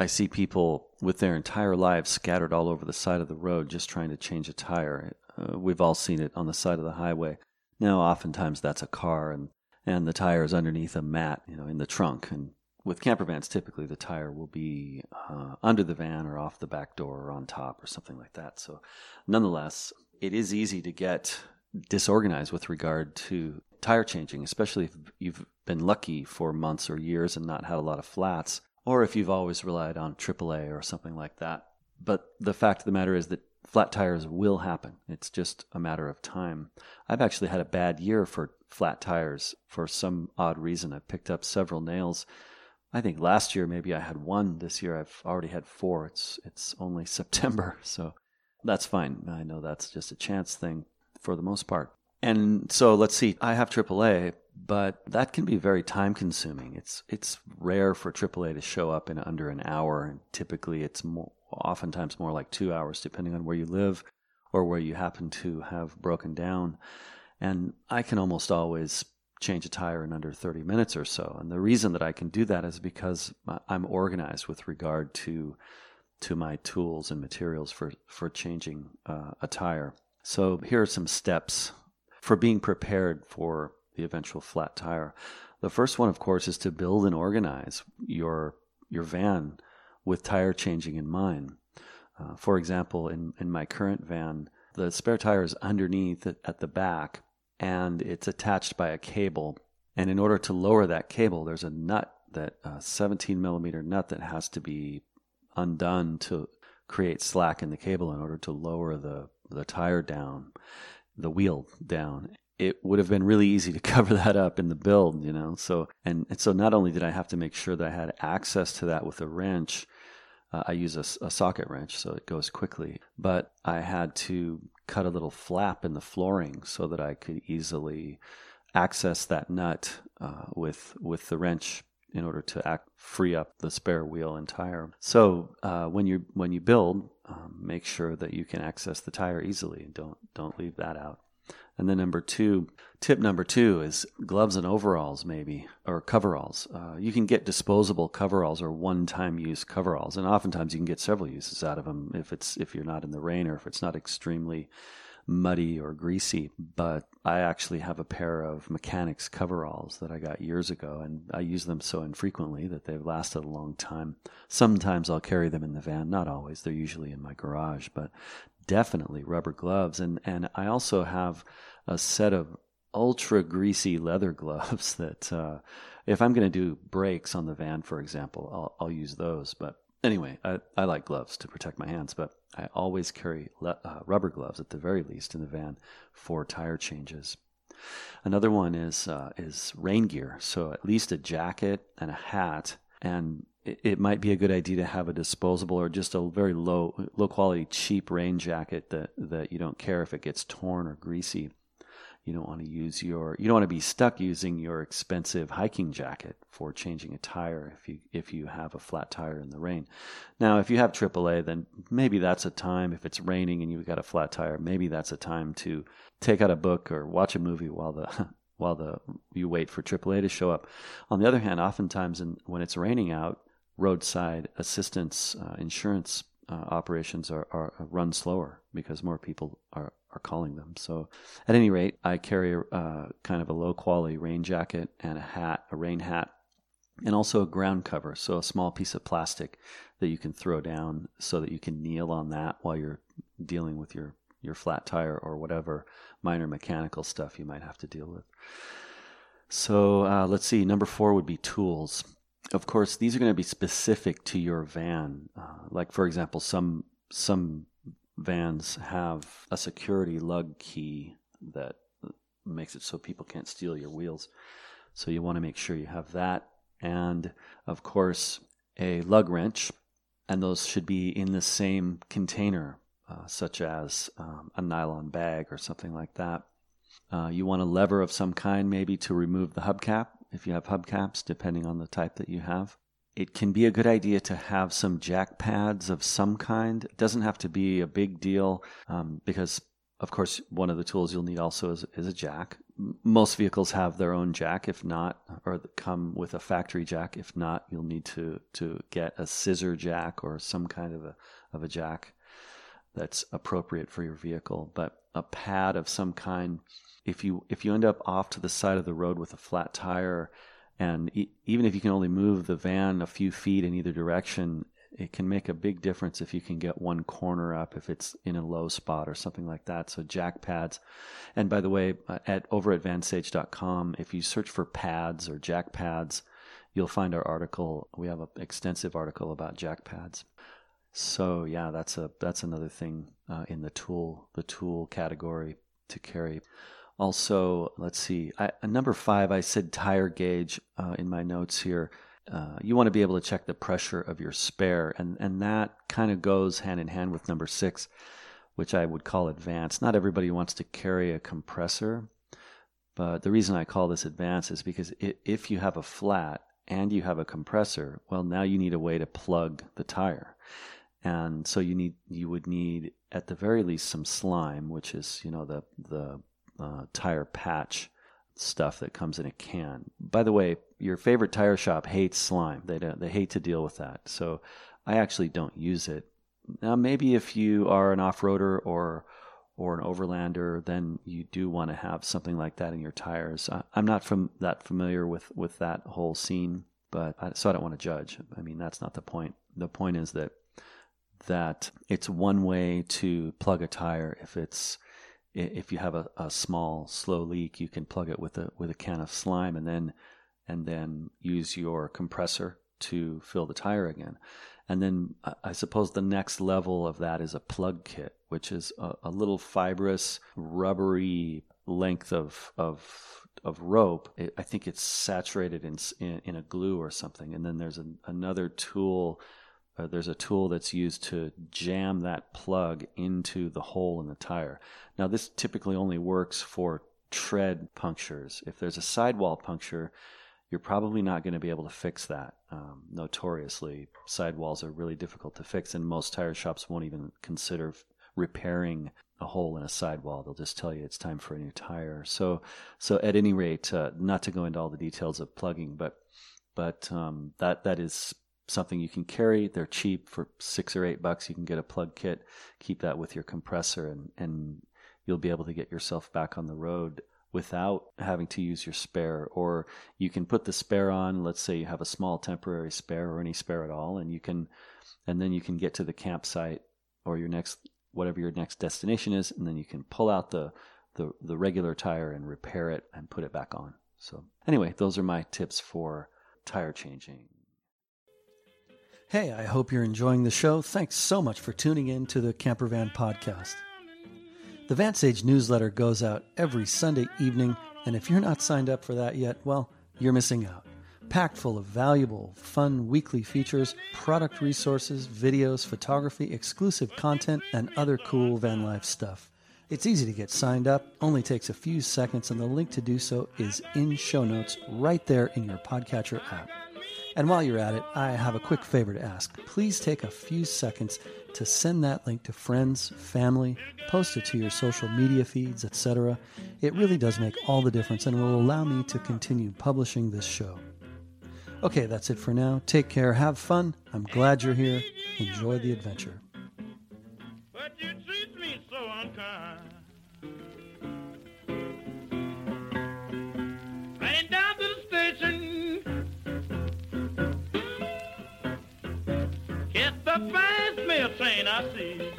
I see people with their entire lives scattered all over the side of the road just trying to change a tire. Uh, we've all seen it on the side of the highway. Now, oftentimes that's a car, and and the tire is underneath a mat, you know, in the trunk. And with camper vans, typically the tire will be uh, under the van or off the back door or on top or something like that. So, nonetheless, it is easy to get disorganized with regard to tire changing, especially if you've been lucky for months or years and not had a lot of flats or if you've always relied on AAA or something like that. But the fact of the matter is that flat tires will happen. It's just a matter of time. I've actually had a bad year for flat tires for some odd reason. I've picked up several nails. I think last year maybe I had one. This year I've already had four. It's it's only September, so that's fine. I know that's just a chance thing for the most part. And so let's see. I have AAA, but that can be very time consuming. It's it's rare for AAA to show up in under an hour, and typically it's more, oftentimes more like two hours, depending on where you live or where you happen to have broken down. And I can almost always change a tire in under 30 minutes or so. And the reason that I can do that is because I'm organized with regard to to my tools and materials for for changing uh, a tire. So here are some steps for being prepared for the eventual flat tire. The first one, of course, is to build and organize your your van with tire changing in mind. Uh, for example, in, in my current van, the spare tire is underneath at the back and it's attached by a cable. And in order to lower that cable, there's a nut that a uh, 17 millimeter nut that has to be undone to create slack in the cable in order to lower the, the tire down, the wheel down it would have been really easy to cover that up in the build, you know. So and, and so not only did I have to make sure that I had access to that with a wrench, uh, I use a, a, socket wrench so it goes quickly, but I had to cut a little flap in the flooring so that I could easily access that nut uh, with with the wrench in order to act, free up the spare wheel and tire. So uh, when you when you build, um, make sure that you can access the tire easily. Don't don't leave that out. And then number two, tip number two is gloves and overalls, maybe, or coveralls. Uh, you can get disposable coveralls or one-time use coveralls, and oftentimes you can get several uses out of them if it's if you're not in the rain or if it's not extremely muddy or greasy. But I actually have a pair of mechanics coveralls that I got years ago, and I use them so infrequently that they've lasted a long time. Sometimes I'll carry them in the van, not always. They're usually in my garage, but definitely rubber gloves. And and I also have a set of ultra greasy leather gloves that uh, if I'm going to do brakes on the van, for example, I'll, I'll use those. But anyway, I, I like gloves to protect my hands, but I always carry le- uh, rubber gloves at the very least in the van for tire changes. Another one is uh, is rain gear, so at least a jacket and a hat, and it, might be a good idea to have a disposable or just a very low low quality cheap rain jacket that that you don't care if it gets torn or greasy you don't want to use your you don't want to be stuck using your expensive hiking jacket for changing a tire if you if you have a flat tire in the rain. Now, if you have AAA, then maybe that's a time if it's raining and you've got a flat tire, maybe that's a time to take out a book or watch a movie while the while the you wait for AAA to show up. On the other hand, oftentimes in, when it's raining out, roadside assistance uh, insurance uh, operations are, are, run slower because more people are are calling them. So, at any rate, I carry a uh, kind of a low quality rain jacket and a hat, a rain hat, and also a ground cover. So, a small piece of plastic that you can throw down so that you can kneel on that while you're dealing with your your flat tire or whatever minor mechanical stuff you might have to deal with. So, uh, let's see. Number four would be tools. Of course, these are going to be specific to your van. Uh, like, for example, some some vans have a security lug key that makes it so people can't steal your wheels. So you want to make sure you have that. And of course, a lug wrench, and those should be in the same container, uh, such as um, a nylon bag or something like that. Uh, you want a lever of some kind, maybe to remove the hubcap if you have hubcaps, depending on the type that you have it can be a good idea to have some jack pads of some kind. It doesn't have to be a big deal um, because, of course, one of the tools you'll need also is, is a jack. most vehicles have their own jack. If not, or come with a factory jack. If not, you'll need to to get a scissor jack or some kind of a of a jack that's appropriate for your vehicle. But a pad of some kind. If you if you end up off to the side of the road with a flat tire, and e- even if you can only move the van a few feet in either direction, it can make a big difference if you can get one corner up if it's in a low spot or something like that. So jack pads. And by the way, uh, at over at vansage.com, if you search for pads or jack pads, you'll find our article. We have an extensive article about jack pads. So yeah, that's a that's another thing uh, in the tool the tool category to carry. Also, let's see, I, number five, I said tire gauge uh, in my notes here. Uh, you want to be able to check the pressure of your spare, and and that kind of goes hand in hand with number six, which I would call advanced. Not everybody wants to carry a compressor, but the reason I call this advanced is because it, if you have a flat and you have a compressor, well, now you need a way to plug the tire and so you need you would need at the very least some slime, which is you know the the uh, tire patch stuff that comes in a can. By the way, your favorite tire shop hates slime. They don't, they hate to deal with that. So I actually don't use it. Now maybe if you are an off-roader or or an overlander, then you do want to have something like that in your tires. I'm not from that familiar with with that whole scene, but I, so I don't want to judge. I mean, that's not the point. The point is that that it's one way to plug a tire if it's if you have a, a small slow leak you can plug it with a with a can of slime and then and then use your compressor to fill the tire again and then I suppose the next level of that is a plug kit, which is a, a little fibrous, rubbery length of of of rope. It, I think it's saturated in, in, in a glue or something. And then there's an, another tool uh, there's a tool that's used to jam that plug into the hole in the tire. Now, this typically only works for tread punctures. If there's a sidewall puncture, you're probably not going to be able to fix that. Um, notoriously, sidewalls are really difficult to fix, and most tire shops won't even consider repairing a hole in a sidewall. They'll just tell you it's time for a new tire. So, so at any rate, uh, not to go into all the details of plugging, but but um, that that is something you can carry. They're cheap for six or eight bucks. You can get a plug kit, keep that with your compressor, and, and you'll be able to get yourself back on the road without having to use your spare. Or you can put the spare on. Let's say you have a small temporary spare or any spare at all, and you can, and then you can get to the campsite or your next whatever your next destination is, and then you can pull out the the, the regular tire and repair it and put it back on. So anyway, those are my tips for tire changing. Hey, I hope you're enjoying the show. Thanks so much for tuning in to the Campervan podcast. The VanSage newsletter goes out every Sunday evening, and if you're not signed up for that yet, well, you're missing out. Packed full of valuable, fun weekly features, product resources, videos, photography, exclusive content, and other cool van life stuff. It's easy to get signed up, only takes a few seconds, and the link to do so is in show notes right there in your podcatcher app. And while you're at it, I have a quick favor to ask. Please take a few seconds to send that link to friends, family, post it to your social media feeds, etc. It really does make all the difference and will allow me to continue publishing this show. Okay, that's it for now. Take care, have fun. I'm glad you're here. Enjoy the adventure. Train I see.